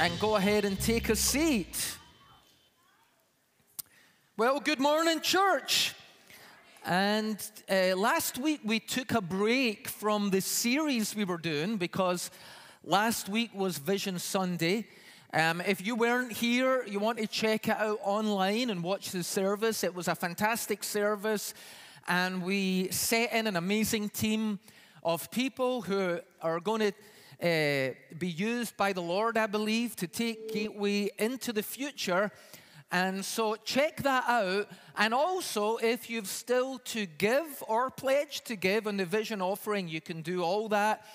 and go ahead and take a seat. Well, good morning, church. And uh, last week we took a break from the series we were doing because last week was Vision Sunday. Um, if you weren't here, you want to check it out online and watch the service. It was a fantastic service, and we set in an amazing team of people who are going to uh, be used by the Lord, I believe, to take Gateway into the future. And so check that out. And also, if you've still to give or pledge to give on the vision offering, you can do all that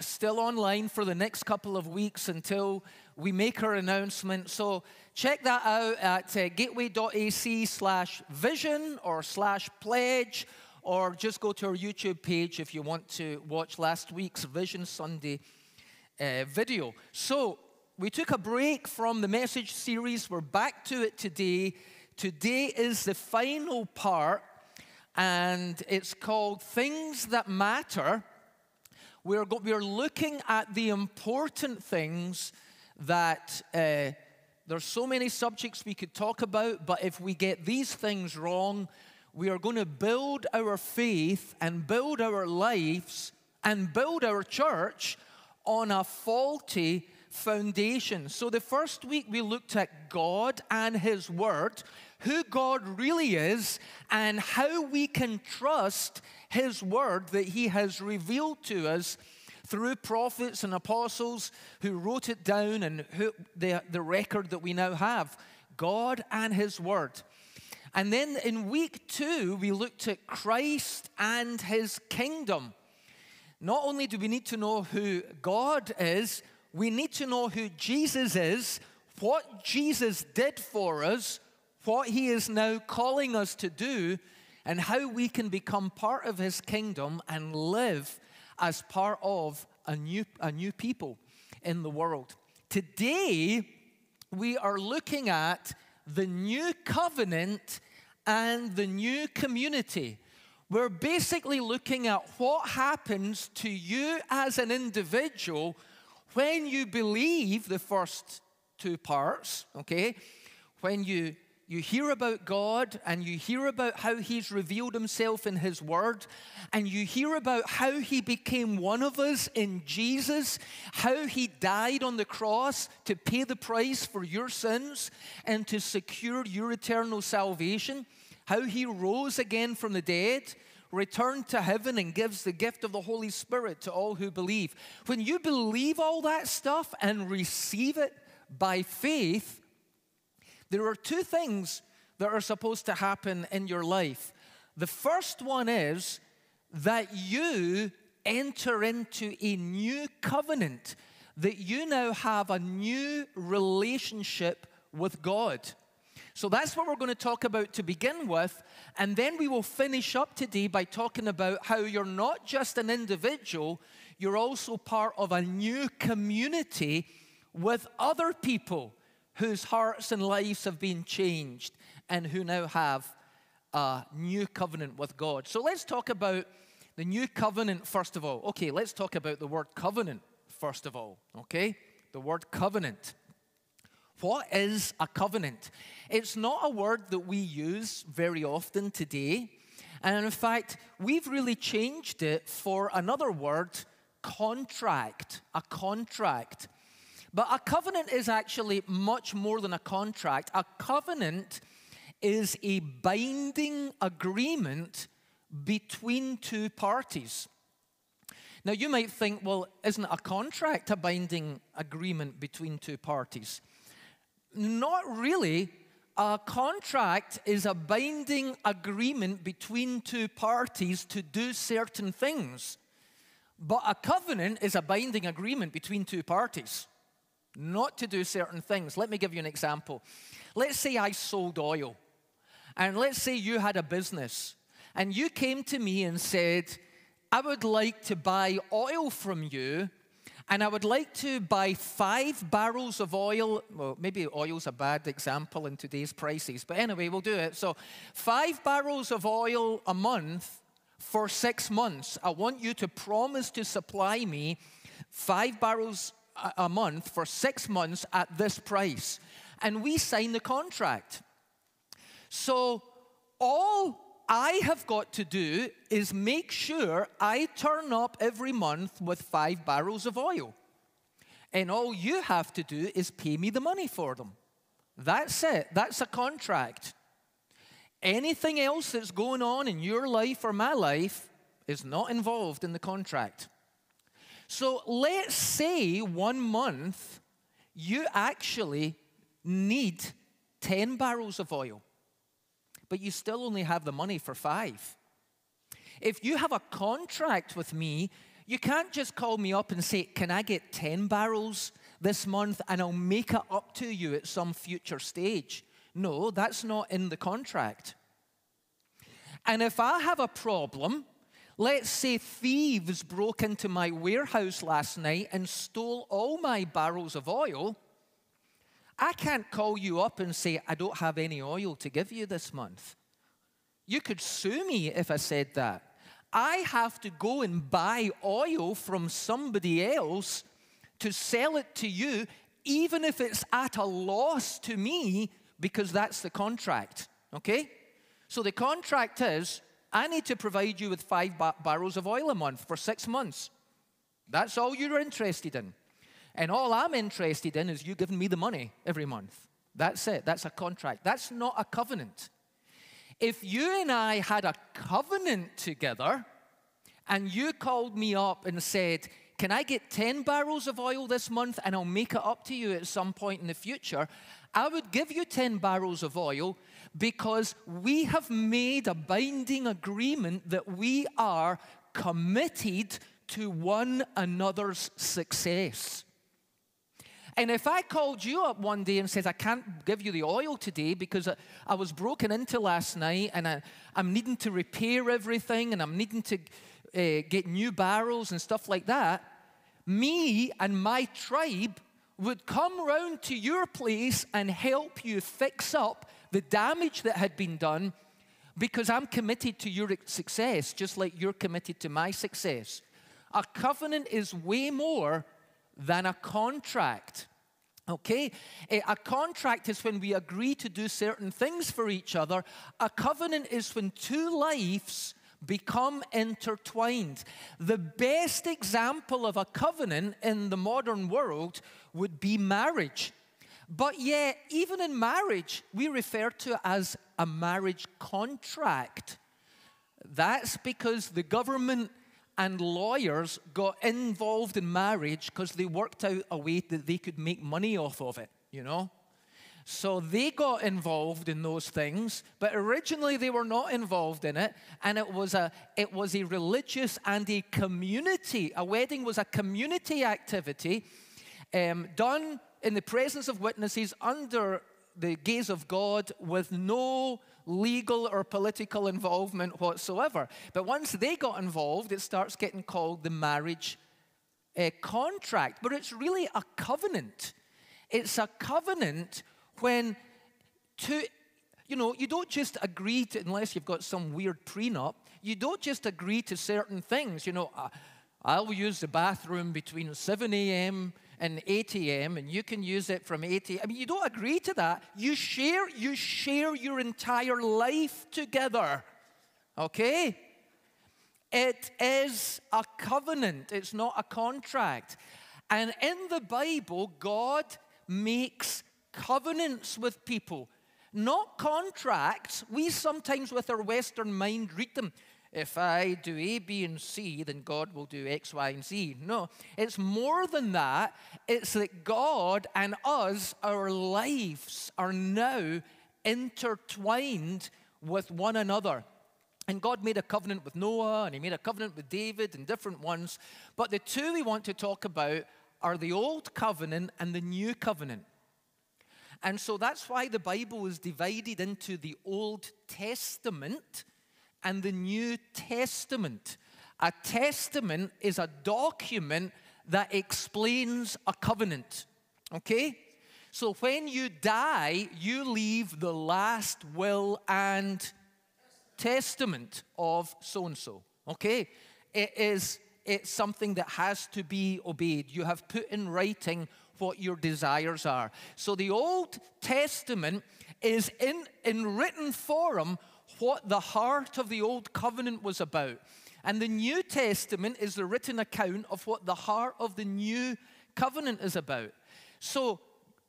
still online for the next couple of weeks until we make our announcement. So check that out at uh, gateway.ac slash vision or slash pledge, or just go to our YouTube page if you want to watch last week's Vision Sunday uh, video. So we took a break from the message series. We're back to it today. Today is the final part, and it's called Things That Matter. We're, go- we're looking at the important things that uh, there's so many subjects we could talk about, but if we get these things wrong, we are going to build our faith and build our lives and build our church on a faulty foundation. So, the first week we looked at God and His Word, who God really is, and how we can trust His Word that He has revealed to us through prophets and apostles who wrote it down and who, the, the record that we now have. God and His Word. And then in week two, we looked at Christ and His kingdom. Not only do we need to know who God is, we need to know who Jesus is, what Jesus did for us, what he is now calling us to do, and how we can become part of his kingdom and live as part of a new, a new people in the world. Today, we are looking at the new covenant and the new community. We're basically looking at what happens to you as an individual when you believe the first two parts, okay, when you you hear about God and you hear about how He's revealed Himself in His Word, and you hear about how He became one of us in Jesus, how He died on the cross to pay the price for your sins and to secure your eternal salvation, how He rose again from the dead, returned to heaven and gives the gift of the Holy Spirit to all who believe. When you believe all that stuff and receive it by faith, there are two things that are supposed to happen in your life. The first one is that you enter into a new covenant, that you now have a new relationship with God. So that's what we're going to talk about to begin with. And then we will finish up today by talking about how you're not just an individual, you're also part of a new community with other people whose hearts and lives have been changed and who now have a new covenant with God. So let's talk about the new covenant first of all. Okay, let's talk about the word covenant first of all. Okay? The word covenant. What is a covenant? It's not a word that we use very often today. And in fact, we've really changed it for another word contract. A contract. But a covenant is actually much more than a contract. A covenant is a binding agreement between two parties. Now, you might think, well, isn't a contract a binding agreement between two parties? Not really. A contract is a binding agreement between two parties to do certain things. But a covenant is a binding agreement between two parties not to do certain things. Let me give you an example. Let's say I sold oil, and let's say you had a business, and you came to me and said, I would like to buy oil from you and I would like to buy five barrels of oil. Well, maybe oil's a bad example in today's prices, but anyway, we'll do it. So, five barrels of oil a month for six months. I want you to promise to supply me five barrels a month for six months at this price. And we sign the contract. So all I have got to do is make sure I turn up every month with five barrels of oil. And all you have to do is pay me the money for them. That's it. That's a contract. Anything else that's going on in your life or my life is not involved in the contract. So let's say one month you actually need 10 barrels of oil, but you still only have the money for five. If you have a contract with me, you can't just call me up and say, Can I get 10 barrels this month and I'll make it up to you at some future stage? No, that's not in the contract. And if I have a problem, let's say thieves broke into my warehouse last night and stole all my barrels of oil, I can't call you up and say, I don't have any oil to give you this month. You could sue me if I said that. I have to go and buy oil from somebody else to sell it to you, even if it's at a loss to me, because that's the contract. Okay? So the contract is I need to provide you with five bar- barrels of oil a month for six months. That's all you're interested in. And all I'm interested in is you giving me the money every month. That's it. That's a contract. That's not a covenant. If you and I had a covenant together and you called me up and said, Can I get 10 barrels of oil this month and I'll make it up to you at some point in the future? I would give you 10 barrels of oil because we have made a binding agreement that we are committed to one another's success. And if I called you up one day and said, I can't give you the oil today because I, was broken into last night and I, am needing to repair everything and I'm needing to uh, get new barrels and stuff like that, me and my tribe would come round to your place and help you fix up the damage that had been done because I'm committed to your success, just like you're committed to my success. A covenant is way more than a contract. Okay? A contract is when we agree to do certain things for each other. A covenant is when two lives become intertwined. The best example of a covenant in the modern world would be marriage. But yet, even in marriage, we refer to it as a marriage contract. That's because the government and lawyers got involved in marriage because they worked out a way that they could make money off of it, you know? So they got involved in those things, but originally they were not involved in it, and it was a it was a religious and a community. A wedding was a community activity um, done in the presence of witnesses under the gaze of God with no legal or political involvement whatsoever. But once they got involved, it starts getting called the marriage uh, contract. But it's really a covenant. It's a covenant when two, you know, you don't just agree to, unless you've got some weird prenup, you don't just agree to certain things. You know, I'll use the bathroom between 7 a.m. and 8 a.m. and you can use it from 8 a.m. I mean, you don't agree to that. You share, you share your entire life together. Okay? It is a covenant, it's not a contract. And in the Bible, God makes covenants with people, not contracts. We sometimes, with our Western mind, read them. If I do A, B, and C, then God will do X, Y, and Z. No, it's more than that. It's that God and us, our lives, are now intertwined with one another. And God made a covenant with Noah, and He made a covenant with David, and different ones. But the two we want to talk about are the Old Covenant and the New Covenant. And so that's why the Bible is divided into the Old Testament and the New Testament. A testament is a document that explains a covenant. Okay? So when you die, you leave the last will and testament of so and so. Okay? It is it's something that has to be obeyed. You have put in writing what your desires are. So the Old Testament is in, in written form what the heart of the Old Covenant was about. And the New Testament is the written account of what the heart of the New Covenant is about. So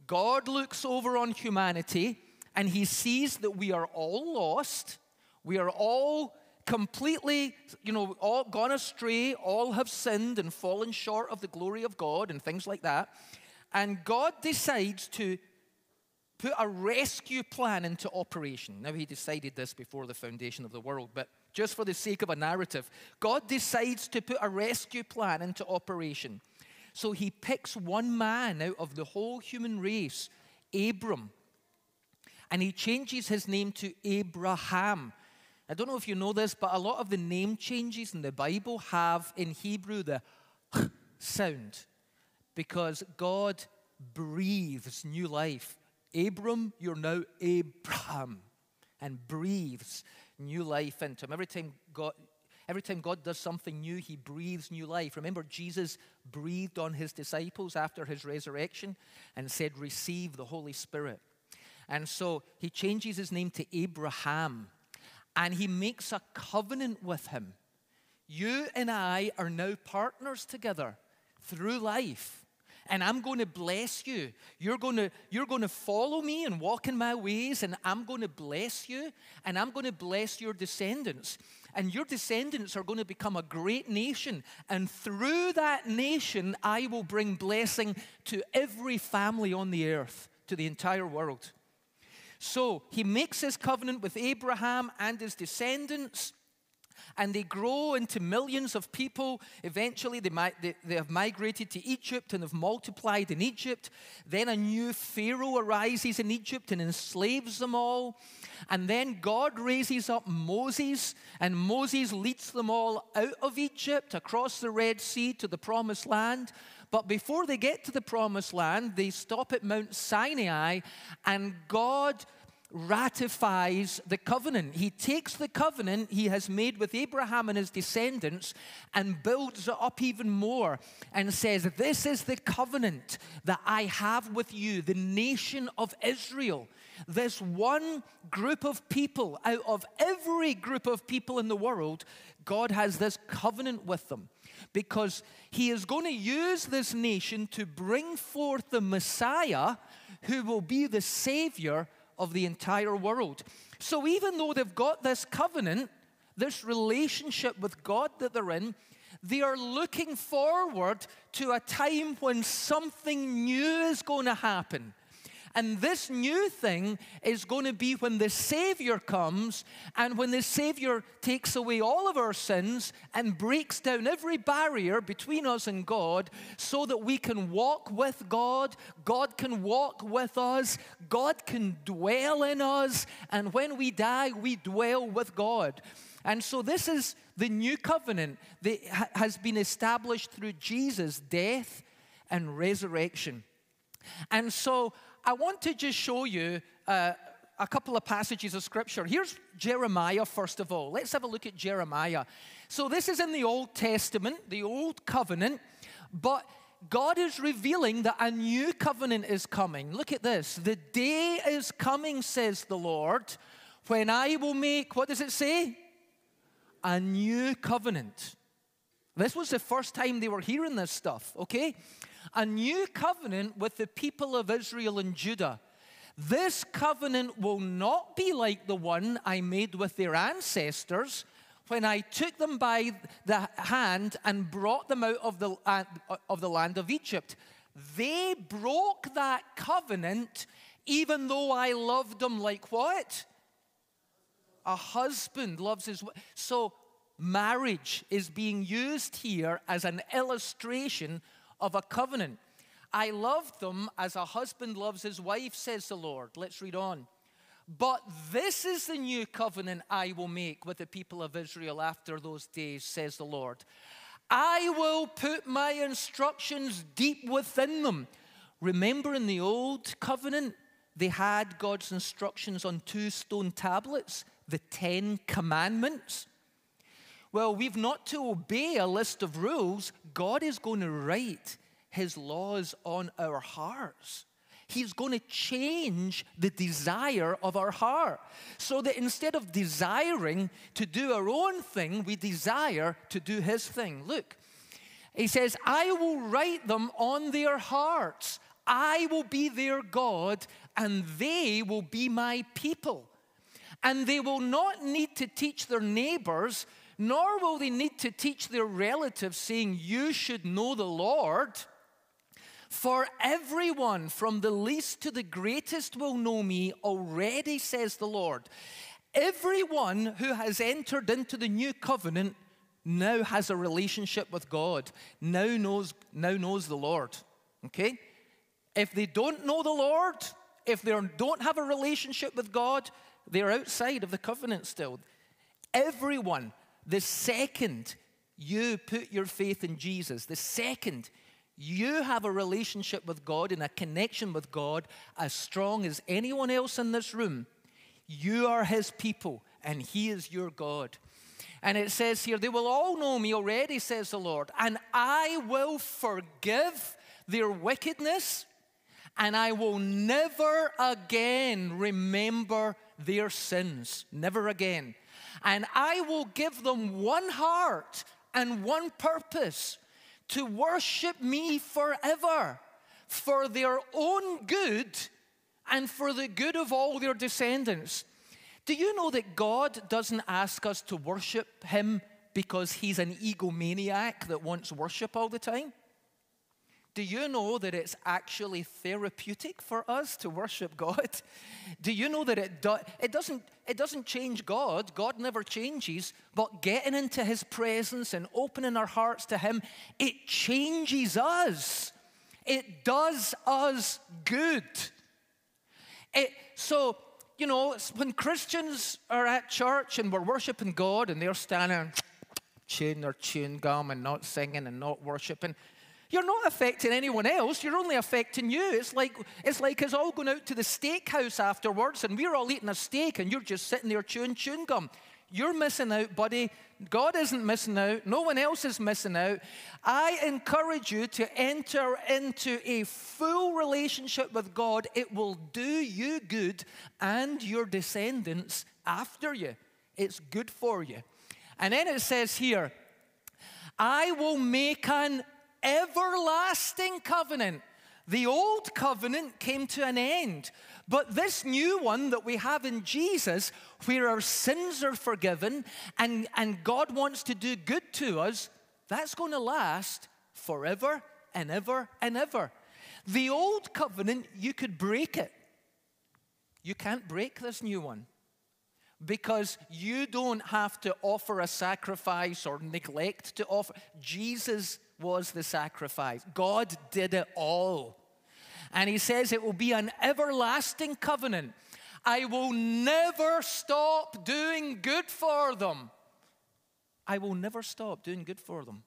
God looks over on humanity and he sees that we are all lost. We are all completely, you know, all gone astray, all have sinned and fallen short of the glory of God and things like that. And God decides to put a rescue plan into operation. Now, He decided this before the foundation of the world, but just for the sake of a narrative, God decides to put a rescue plan into operation. So He picks one man out of the whole human race, Abram, and He changes his name to Abraham I don't know if you know this, but a lot of the name changes in the Bible have in Hebrew the sound because God breathes new life. Abram, you're now Abraham, and breathes new life into him. Every time God, every time God does something new, he breathes new life. Remember, Jesus breathed on his disciples after his resurrection and said, Receive the Holy Spirit. And so he changes his name to Abraham and he makes a covenant with him. You and I are now partners together through life. And I'm going to bless you. You're going to, you're going to follow me and walk in my ways, and I'm going to bless you, and I'm going to bless your descendants. And your descendants are going to become a great nation. And through that nation, I will bring blessing to every family on the earth, to the entire world. So he makes his covenant with Abraham and his descendants and they grow into millions of people. Eventually, they, might, they, they, have migrated to Egypt and have multiplied in Egypt. Then a new Pharaoh arises in Egypt and enslaves them all. And then God raises up Moses, and Moses leads them all out of Egypt across the Red Sea to the promised land. But before they get to the promised land, they stop at Mount Sinai, and God ratifies the covenant. He takes the covenant he has made with Abraham and his descendants and builds it up even more and says, This is the covenant that I have with you, the nation of Israel. This one group of people out of every group of people in the world, God has this covenant with them because he is going to use this nation to bring forth the Messiah who will be the Savior of the entire world. So even though they've got this covenant, this relationship with God that they're in, they are looking forward to a time when something new is going to happen. And this new thing is going to be when the Savior comes and when the Savior takes away all of our sins and breaks down every barrier between us and God so that we can walk with God, God can walk with us, God can dwell in us, and when we die, we dwell with God. And so, this is the new covenant that has been established through Jesus' death and resurrection. And so, I want to just show you uh, a couple of passages of scripture. Here's Jeremiah, first of all. Let's have a look at Jeremiah. So, this is in the Old Testament, the Old Covenant, but God is revealing that a new covenant is coming. Look at this. The day is coming, says the Lord, when I will make, what does it say? A new covenant. This was the first time they were hearing this stuff, okay? A new covenant with the people of Israel and Judah. This covenant will not be like the one I made with their ancestors when I took them by the hand and brought them out of the, uh, of the land of Egypt. They broke that covenant even though I loved them like what? A husband loves his wife. So marriage is being used here as an illustration of a covenant. I loved them as a husband loves his wife, says the Lord. Let's read on. But this is the new covenant I will make with the people of Israel after those days, says the Lord. I will put my instructions deep within them. Remember in the old covenant, they had God's instructions on two stone tablets, the Ten Commandments. Well, we've not to obey a list of rules. God is going to write his laws on our hearts. He's going to change the desire of our heart. So that instead of desiring to do our own thing, we desire to do His thing. Look, He says, I will write them on their hearts. I will be their God, and they will be my people. And they will not need to teach their neighbors, nor will they need to teach their relatives, saying, You should know the Lord. For everyone, from the least to the greatest, will know me already, says the Lord. Everyone who has entered into the new covenant now has a relationship with God, now knows, now knows the Lord. Okay? If they don't know the Lord, if they don't have a relationship with God, they're outside of the covenant still. Everyone, the second you put your faith in Jesus, the second you have a relationship with God and a connection with God as strong as anyone else in this room. You are His people, and He is your God. And it says here, they will all know me already, says the Lord, and I will forgive their wickedness, and I will never again remember their sins. Never again. And I will give them one heart and one purpose to worship me forever for their own good and for the good of all their descendants. Do you know that God doesn't ask us to worship Him because He's an egomaniac that wants worship all the time? Do you know that it's actually therapeutic for us to worship God? Do you know that it, do, it, doesn't, it doesn't change God? God never changes, but getting into His presence and opening our hearts to Him, it changes us. It does us good. It, so, you know, when Christians are at church and we're worshiping God and they're standing chewing their chewing gum and not singing and not worshiping, you're not affecting anyone else, you're only affecting you. It's like, it's like us all going out to the steakhouse afterwards and we're all eating a steak and you're just sitting there chewing chewing gum. You're missing out, buddy. God isn't missing out. No one else is missing out. I encourage you to enter into a full relationship with God. It will do you good and your descendants after you. It's good for you. And then it says here, I will make an everlasting covenant. The old covenant came to an end. But this new one that we have in Jesus, where our sins are forgiven and, and God wants to do good to us, that's going to last forever and ever and ever. The old covenant, you could break it. You can't break this new one because you don't have to offer a sacrifice or neglect to offer. Jesus was the sacrifice. God did it all. And he says it will be an everlasting covenant. I will never stop doing good for them. I will never stop doing good for them.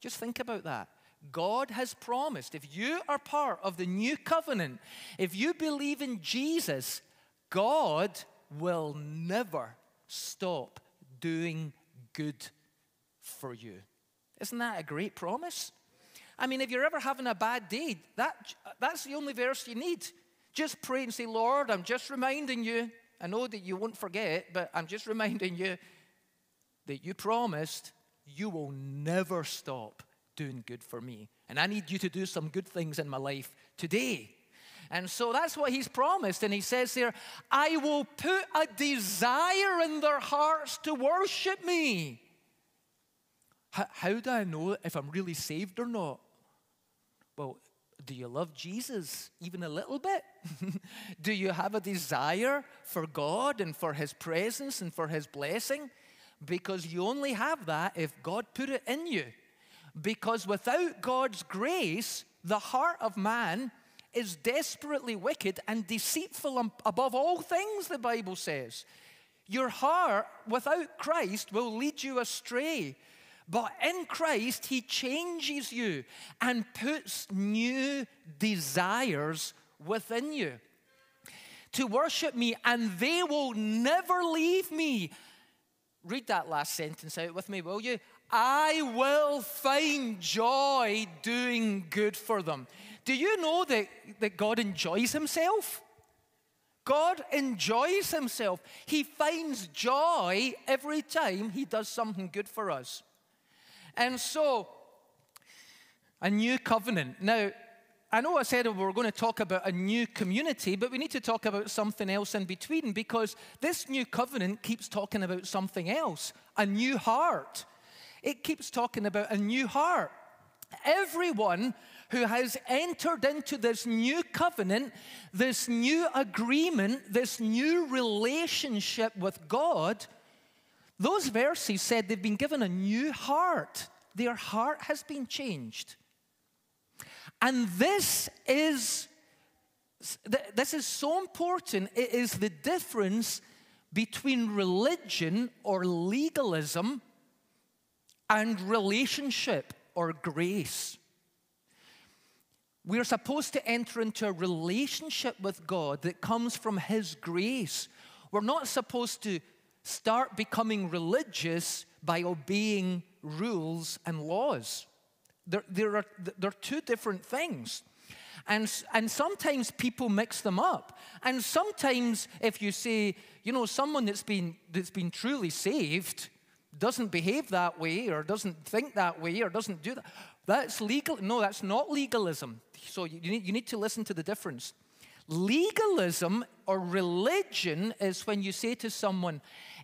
Just think about that. God has promised if you are part of the new covenant, if you believe in Jesus, God will never stop doing good for you. Isn't that a great promise? I mean, if you're ever having a bad day, that, that's the only verse you need. Just pray and say, Lord, I'm just reminding you. I know that you won't forget, but I'm just reminding you that you promised you will never stop doing good for me. And I need you to do some good things in my life today. And so that's what he's promised. And he says there, I will put a desire in their hearts to worship me. How, how do I know if I'm really saved or not? Well, do you love Jesus even a little bit? do you have a desire for God and for His presence and for His blessing? Because you only have that if God put it in you. Because without God's grace, the heart of man is desperately wicked and deceitful um, above all things, the Bible says. Your heart without Christ will lead you astray. But in Christ, He changes you and puts new desires within you to worship me, and they will never leave me. read that last sentence out with me, will you? I will find joy doing good for them. Do you know that, that God enjoys himself? God enjoys himself. He finds joy every time he does something good for us. And so, a new covenant. Now, I know I said we were going to talk about a new community, but we need to talk about something else in between because this new covenant keeps talking about something else a new heart. It keeps talking about a new heart. Everyone who has entered into this new covenant, this new agreement, this new relationship with God, those verses said they've been given a new heart. Their heart has been changed. And this is this is so important. It is the difference between religion or legalism and relationship or grace. We're supposed to enter into a relationship with God that comes from His grace. We're not supposed to start becoming religious by obeying rules and laws. There, there, are, there are two different things. And, and sometimes people mix them up. And sometimes, if you say, you know, someone that's been, that's been truly saved doesn't behave that way, or doesn't think that way, or doesn't do that, that's legal. No, that's not legalism. So you need, you need to listen to the difference. Legalism or religion is when you say to someone,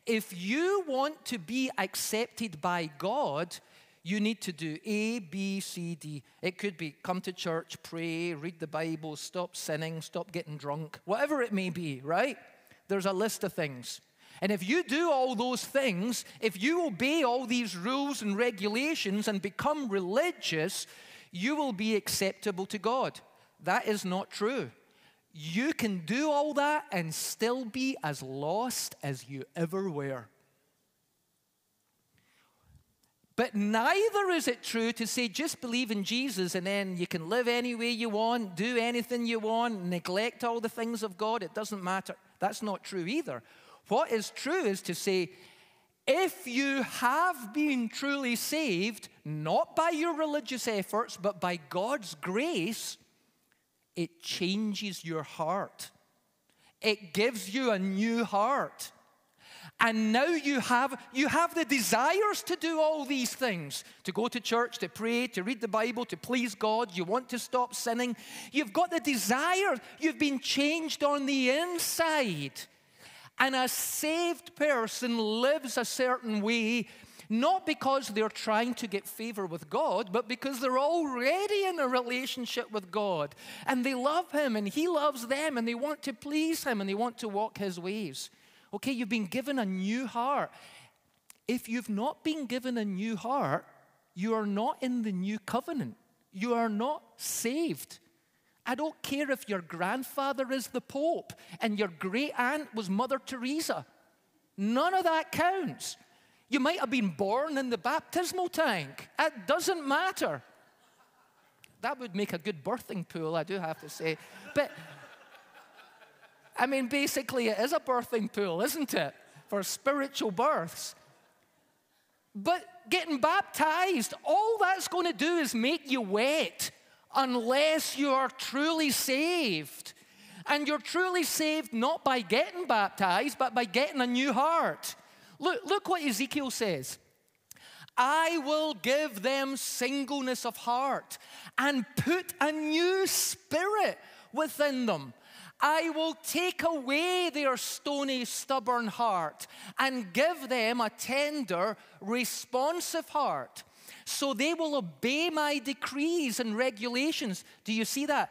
if you want to be accepted by God, you need to do A, B, C, D. It could be come to church, pray, read the Bible, stop sinning, stop getting drunk, whatever it may be, right? There's a list of things. And if you do all those things, if you obey all these rules and regulations and become religious, you will be acceptable to God. That is not true. You can do all that and still be as lost as you ever were. But neither is it true to say just believe in Jesus and then you can live any way you want, do anything you want, neglect all the things of God. It doesn't matter. That's not true either. What is true is to say if you have been truly saved, not by your religious efforts, but by God's grace, it changes your heart. It gives you a new heart. And now you have, you have the desires to do all these things to go to church, to pray, to read the Bible, to please God. You want to stop sinning. You've got the desire. You've been changed on the inside. And a saved person lives a certain way, not because they're trying to get favor with God, but because they're already in a relationship with God. And they love Him, and He loves them, and they want to please Him, and they want to walk His ways. Okay, you've been given a new heart. If you've not been given a new heart, you are not in the new covenant. You are not saved. I don't care if your grandfather is the Pope and your great aunt was Mother Teresa. None of that counts. You might have been born in the baptismal tank. It doesn't matter. That would make a good birthing pool, I do have to say. But, I mean, basically, it is a birthing pool, isn't it? For spiritual births. But getting baptized, all that's going to do is make you wet unless you are truly saved. And you're truly saved not by getting baptized, but by getting a new heart. Look, look what Ezekiel says. I will give them singleness of heart and put a new spirit within them. I will take away their stony, stubborn heart and give them a tender, responsive heart so they will obey my decrees and regulations. Do you see that?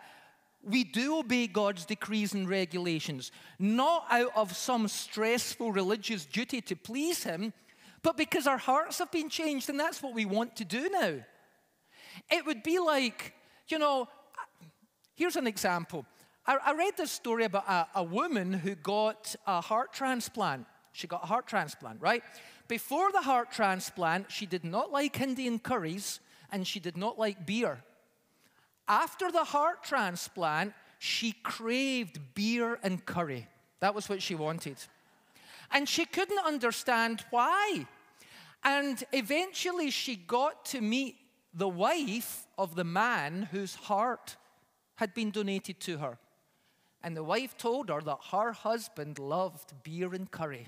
We do obey God's decrees and regulations, not out of some stressful religious duty to please Him, but because our hearts have been changed, and that's what we want to do now. It would be like, you know, here's an example. I, I read this story about a, a woman who got a heart transplant. She got a heart transplant, right? Before the heart transplant, she did not like Indian curries and she did not like beer. After the heart transplant, she craved beer and curry. That was what she wanted. And she couldn't understand why. And eventually she got to meet the wife of the man whose heart had been donated to her. And the wife told her that her husband loved beer and curry.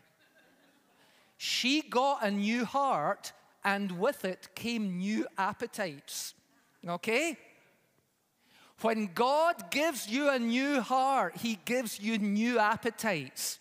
She got a new heart, and with it came new appetites. Okay? When God gives you a new heart, He gives you new appetites.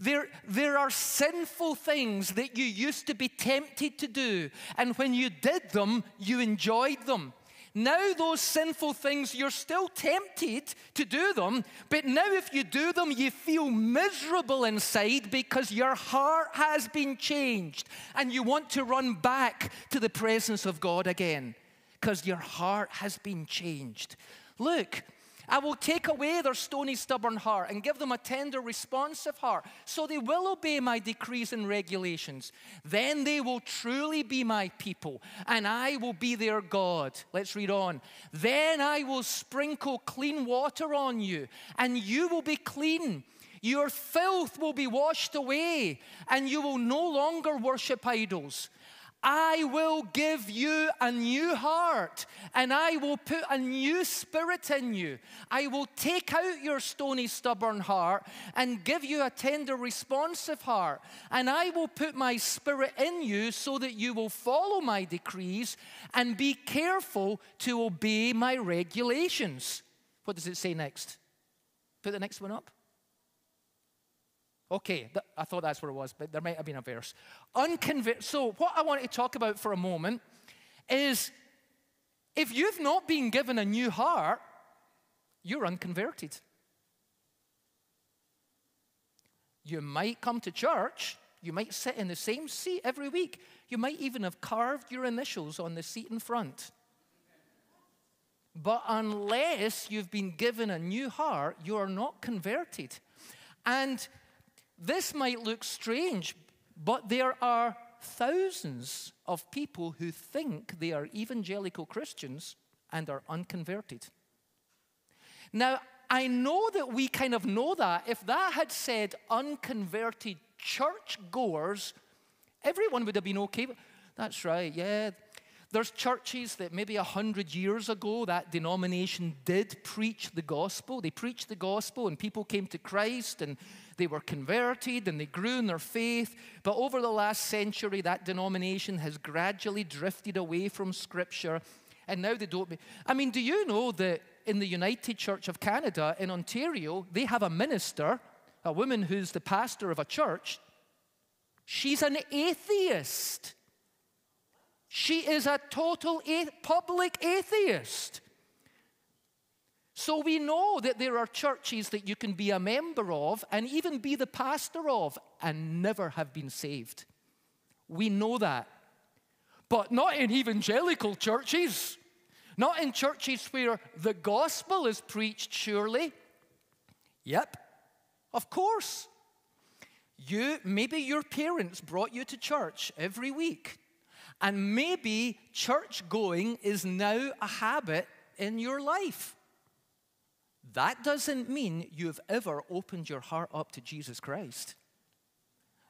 There, there are sinful things that you used to be tempted to do, and when you did them, you enjoyed them. Now, those sinful things, you're still tempted to do them, but now if you do them, you feel miserable inside because your heart has been changed and you want to run back to the presence of God again because your heart has been changed. Look, I will take away their stony, stubborn heart and give them a tender, responsive heart, so they will obey my decrees and regulations. Then they will truly be my people, and I will be their God. Let's read on. Then I will sprinkle clean water on you, and you will be clean. Your filth will be washed away, and you will no longer worship idols. I will give you a new heart and I will put a new spirit in you. I will take out your stony, stubborn heart and give you a tender, responsive heart. And I will put my spirit in you so that you will follow my decrees and be careful to obey my regulations. What does it say next? Put the next one up. Okay, th- I thought that's where it was, but there might have been a verse. Unconvinced. So, what I want to talk about for a moment is if you've not been given a new heart, you're unconverted. You might come to church, you might sit in the same seat every week, you might even have carved your initials on the seat in front. But unless you've been given a new heart, you are not converted. And this might look strange, but there are thousands of people who think they are evangelical Christians and are unconverted. Now, I know that we kind of know that. If that had said unconverted churchgoers, everyone would have been okay. That's right, yeah. There's churches that maybe a hundred years ago that denomination did preach the gospel. They preached the gospel and people came to Christ and they were converted and they grew in their faith. But over the last century, that denomination has gradually drifted away from Scripture. And now they don't. Be, I mean, do you know that in the United Church of Canada in Ontario, they have a minister, a woman who's the pastor of a church. She's an atheist. She is a total a- public atheist. So we know that there are churches that you can be a member of and even be the pastor of and never have been saved. We know that. But not in evangelical churches, not in churches where the gospel is preached, surely. Yep, of course. You, maybe your parents brought you to church every week, and maybe church going is now a habit in your life. That doesn't mean you've ever opened your heart up to Jesus Christ.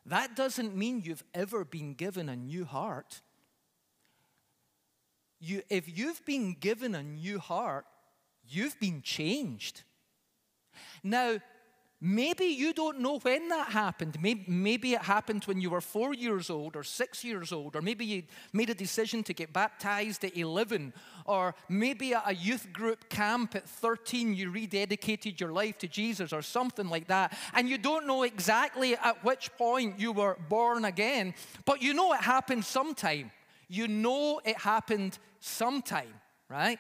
That doesn't mean you've ever been given a new heart. You, if you've been given a new heart, you've been changed. Now, Maybe you don't know when that happened. Maybe, it happened when you were four years old or six years old, or maybe you made a decision to get baptized at 11, or maybe at a youth group camp at 13 you rededicated your life to Jesus, or something like that. And you don't know exactly at which point you were born again, but you know it happened sometime. You know it happened sometime, right?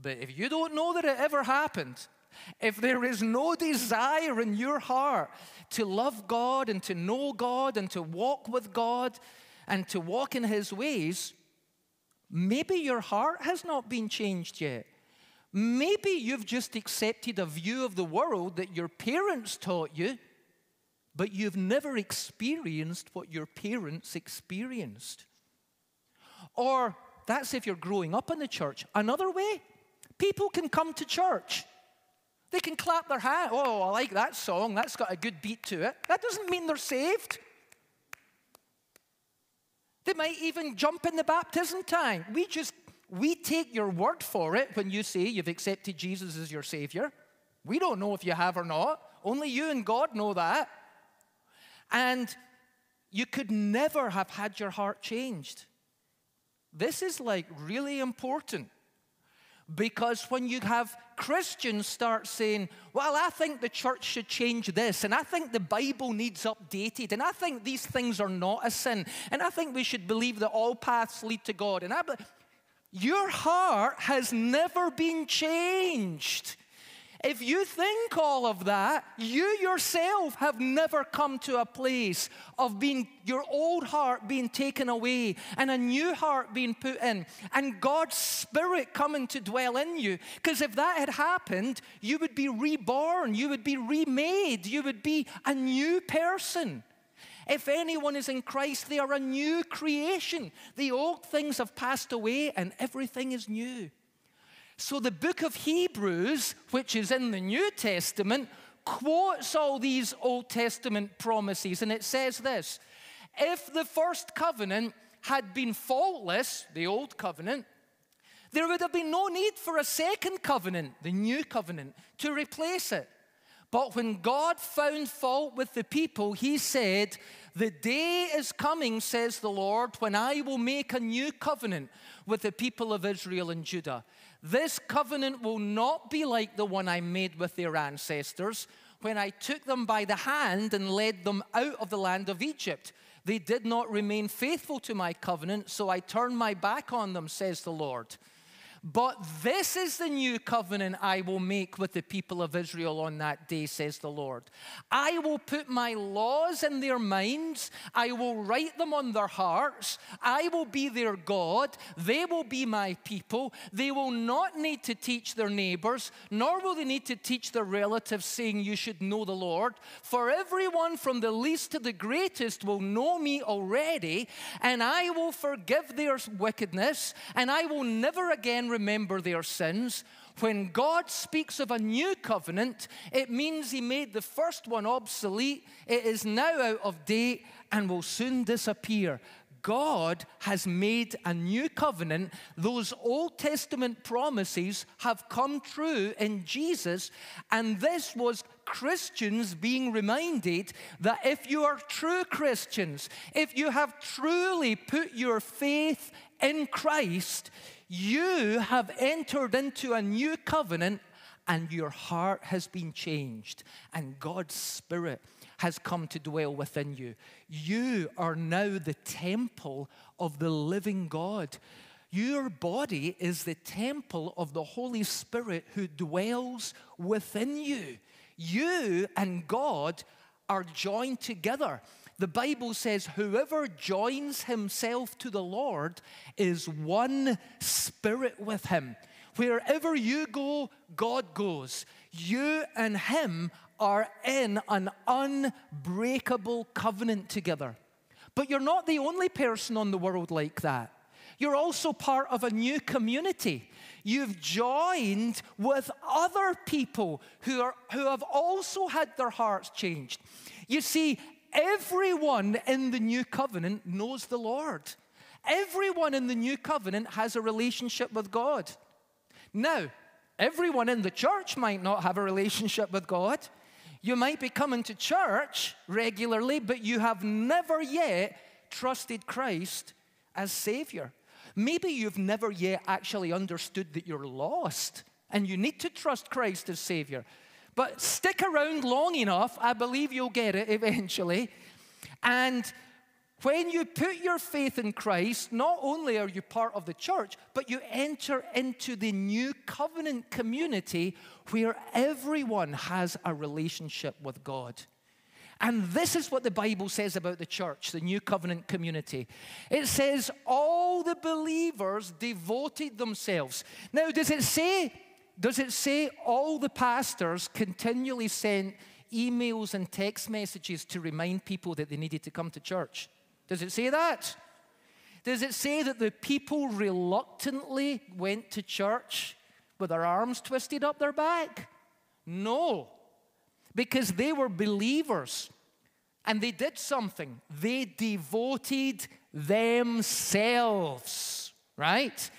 But if you don't know that it ever happened, if there is no desire in your heart to love God and to know God and to walk with God and to walk in His ways, maybe your heart has not been changed yet. Maybe you've just accepted a view of the world that your parents taught you, but you've never experienced what your parents experienced. Or that's if you're growing up in the church. Another way, people can come to church They can clap their hands. Oh, I like that song. That's got a good beat to it. That doesn't mean they're saved. They might even jump in the baptism tank. We just we take your word for it when you say you've accepted Jesus as your savior. We don't know if you have or not. Only you and God know that. And you could never have had your heart changed. This is like really important. Because when you have Christians start saying, Well, I think the church should change this, and I think the Bible needs updated, and I think these things are not a sin, and I think we should believe that all paths lead to God, and I be- your heart has never been changed. If you think all of that, you yourself have never come to a place of being your old heart being taken away and a new heart being put in and God's Spirit coming to dwell in you. Because if that had happened, you would be reborn, you would be remade, you would be a new person. If anyone is in Christ, they are a new creation. The old things have passed away and everything is new. So the book of Hebrews, which is in the New Testament, quotes all these Old Testament promises, and it says this If the first covenant had been faultless, the old covenant, there would have been no need for a second covenant, the new covenant, to replace it. But when God found fault with the people, he said, The day is coming, says the Lord, when I will make a new covenant with the people of Israel and Judah. This covenant will not be like the one I made with their ancestors when I took them by the hand and led them out of the land of Egypt. They did not remain faithful to my covenant, so I turned my back on them, says the Lord. But this is the new covenant I will make with the people of Israel on that day, says the Lord. I will put my laws in their minds, I will write them on their hearts, I will be their God, they will be my people. They will not need to teach their neighbors, nor will they need to teach their relatives, saying, You should know the Lord. For everyone from the least to the greatest will know me already, and I will forgive their wickedness, and I will never again remember their sins. When God speaks of a new covenant, it means He made the first one obsolete. It is now out of date and will soon disappear. God has made a new covenant. Those Old Testament promises have come true in Jesus. And this was Christians being reminded that if you are true Christians, if you have truly put your faith in Christ, you have entered into a new covenant and your heart has been changed, and God's Spirit has come to dwell within you. You are now the temple of the living God. Your body is the temple of the Holy Spirit who dwells within you. You and God are joined together. The Bible says, whoever joins himself to the Lord is one spirit with him. Wherever you go, God goes. You and him are in an unbreakable covenant together. But you're not the only person on the world like that. You're also part of a new community. You've joined with other people who, are, who have also had their hearts changed. You see, everyone in the new covenant knows the Lord. Everyone in the new covenant has a relationship with God. Now, everyone in the church might not have a relationship with God. You might be coming to church regularly, but you have never yet trusted Christ as Savior. Maybe you've never yet actually understood that you're lost and you need to trust Christ as Savior. But stick around long enough, I believe you'll get it eventually. And when you put your faith in Christ, not only are you part of the church, but you enter into the new covenant community where everyone has a relationship with God. And this is what the Bible says about the church, the new covenant community. It says, all the believers devoted themselves. Now, does it say does it say all the pastors continually sent emails and text messages to remind people that they needed to come to church? Does it say that? Does it say that the people reluctantly went to church with their arms twisted up their back? No, because they were believers and they did something. They devoted themselves, right?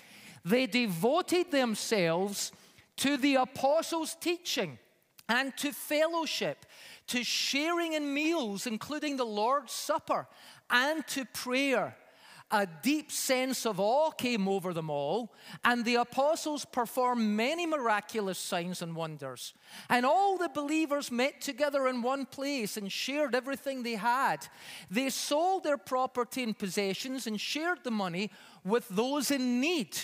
They devoted themselves to the apostles' teaching and to fellowship, to sharing in meals, including the Lord's Supper, and to prayer a deep sense of awe came over them all, and the apostles performed many miraculous signs and wonders. And all the believers met together in one place and shared everything they had. They sold their property and possessions and shared the money with those in need.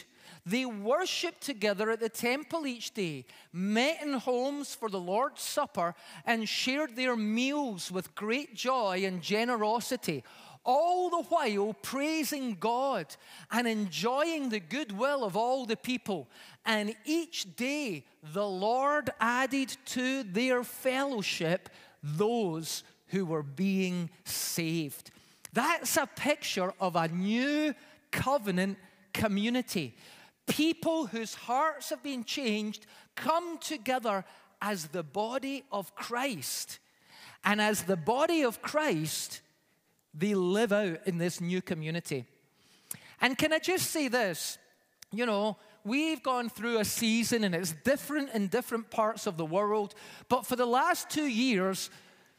They worshiped together at the temple each day, met in homes for the Lord's Supper, and shared their meals with great joy and generosity all the while praising God and enjoying the goodwill of all the people. And each day the Lord added to their fellowship those who were being saved. That's a picture of a new covenant community. People whose hearts have been changed come together as the body of Christ. And as the body of Christ, they live out in this new community. And can I just say this? You know, we've gone through a season and it's different in different parts of the world, but for the last two years,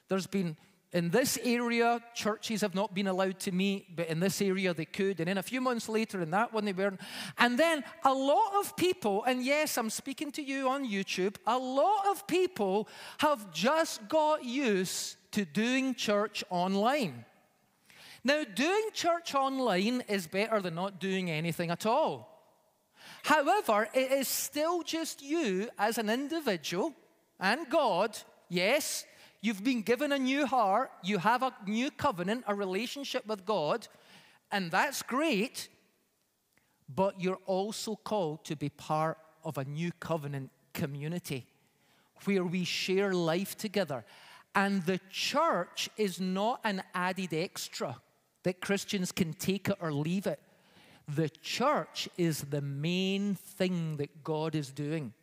there's been in this area, churches have not been allowed to meet, but in this area they could. And then a few months later, in that one they weren't. And then a lot of people, and yes, I'm speaking to you on YouTube, a lot of people have just got used to doing church online. Now, doing church online is better than not doing anything at all. However, it is still just you as an individual and God. Yes, you've been given a new heart, you have a new covenant, a relationship with God, and that's great. But you're also called to be part of a new covenant community where we share life together. And the church is not an added extra that Christians can take it or leave it. The church is the main thing that God is doing.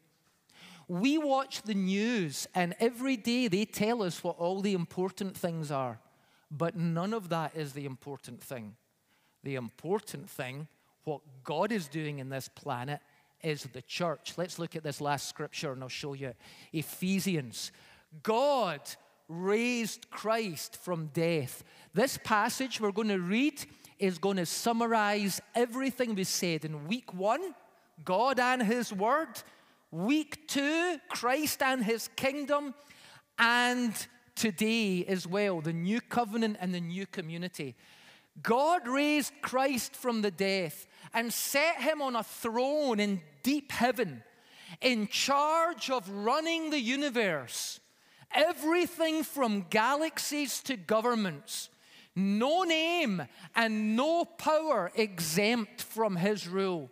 We watch the news, and every day they tell us what all the important things are, but none of that is the important thing. The important thing, what God is doing in this planet, is the church. Let's look at this last scripture and I'll show you. Ephesians. God raised Christ from death. This passage we're going to read is going to summarize everything we said in week one God and His Word, week two, Christ and His kingdom, and today as well, the new covenant and the new community. God raised Christ from the death and set him on a throne in deep heaven, in charge of running the universe. Everything from galaxies to governments, no name and no power exempt from his rule.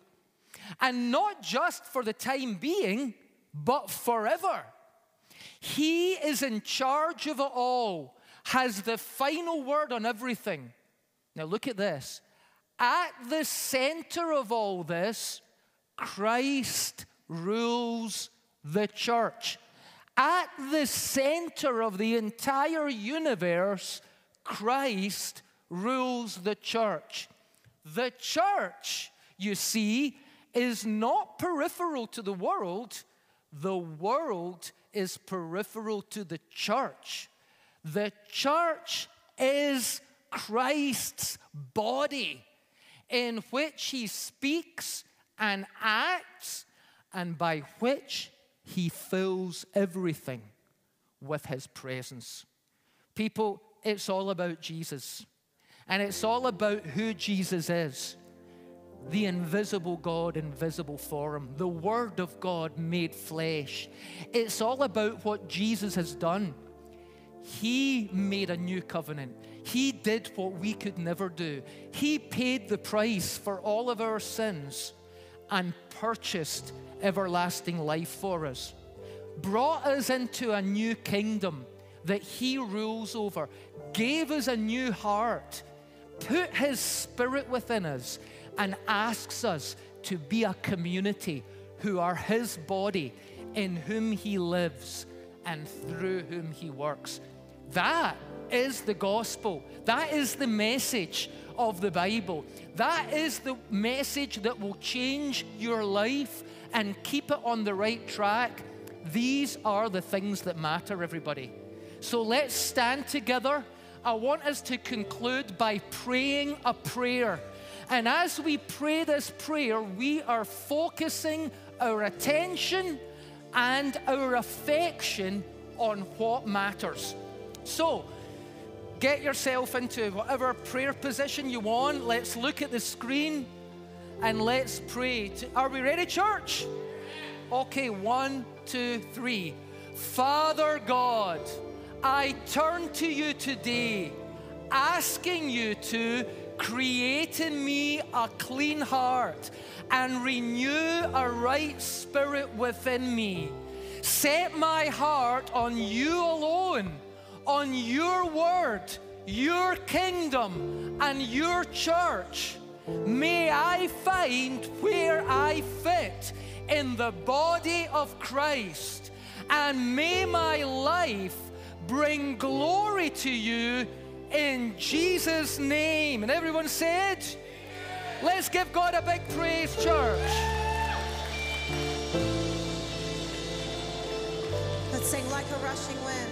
And not just for the time being, but forever. He is in charge of it all, has the final word on everything. Now, look at this. At the center of all this, Christ rules the church. At the center of the entire universe, Christ rules the church. The church, you see, is not peripheral to the world, the world is peripheral to the church. The church is Christ's body in which he speaks and acts, and by which he fills everything with his presence. People, it's all about Jesus. And it's all about who Jesus is the invisible God in visible form, the Word of God made flesh. It's all about what Jesus has done. He made a new covenant. He did what we could never do. He paid the price for all of our sins and purchased everlasting life for us, brought us into a new kingdom that He rules over, gave us a new heart, put His Spirit within us, and asks us to be a community who are His body in whom He lives and through whom he works. That is the gospel. That is the message of the Bible. That is the message that will change your life and keep it on the right track. These are the things that matter, everybody. So let's stand together. I want us to conclude by praying a prayer. And as we pray this prayer, we are focusing our attention and our affection on what matters. So, get yourself into whatever prayer position you want. Let's look at the screen and let's pray. Are we ready, church? Okay, one, two, three. Father God, I turn to you today, asking you to create in me a clean heart and renew a right spirit within me. Set my heart on you alone, on your word, your kingdom, and your church. May I find where I fit in the body of Christ, and may my life bring glory to you in Jesus' name. And everyone said, Let's give God a big praise, church. Let's sing like a rushing wind.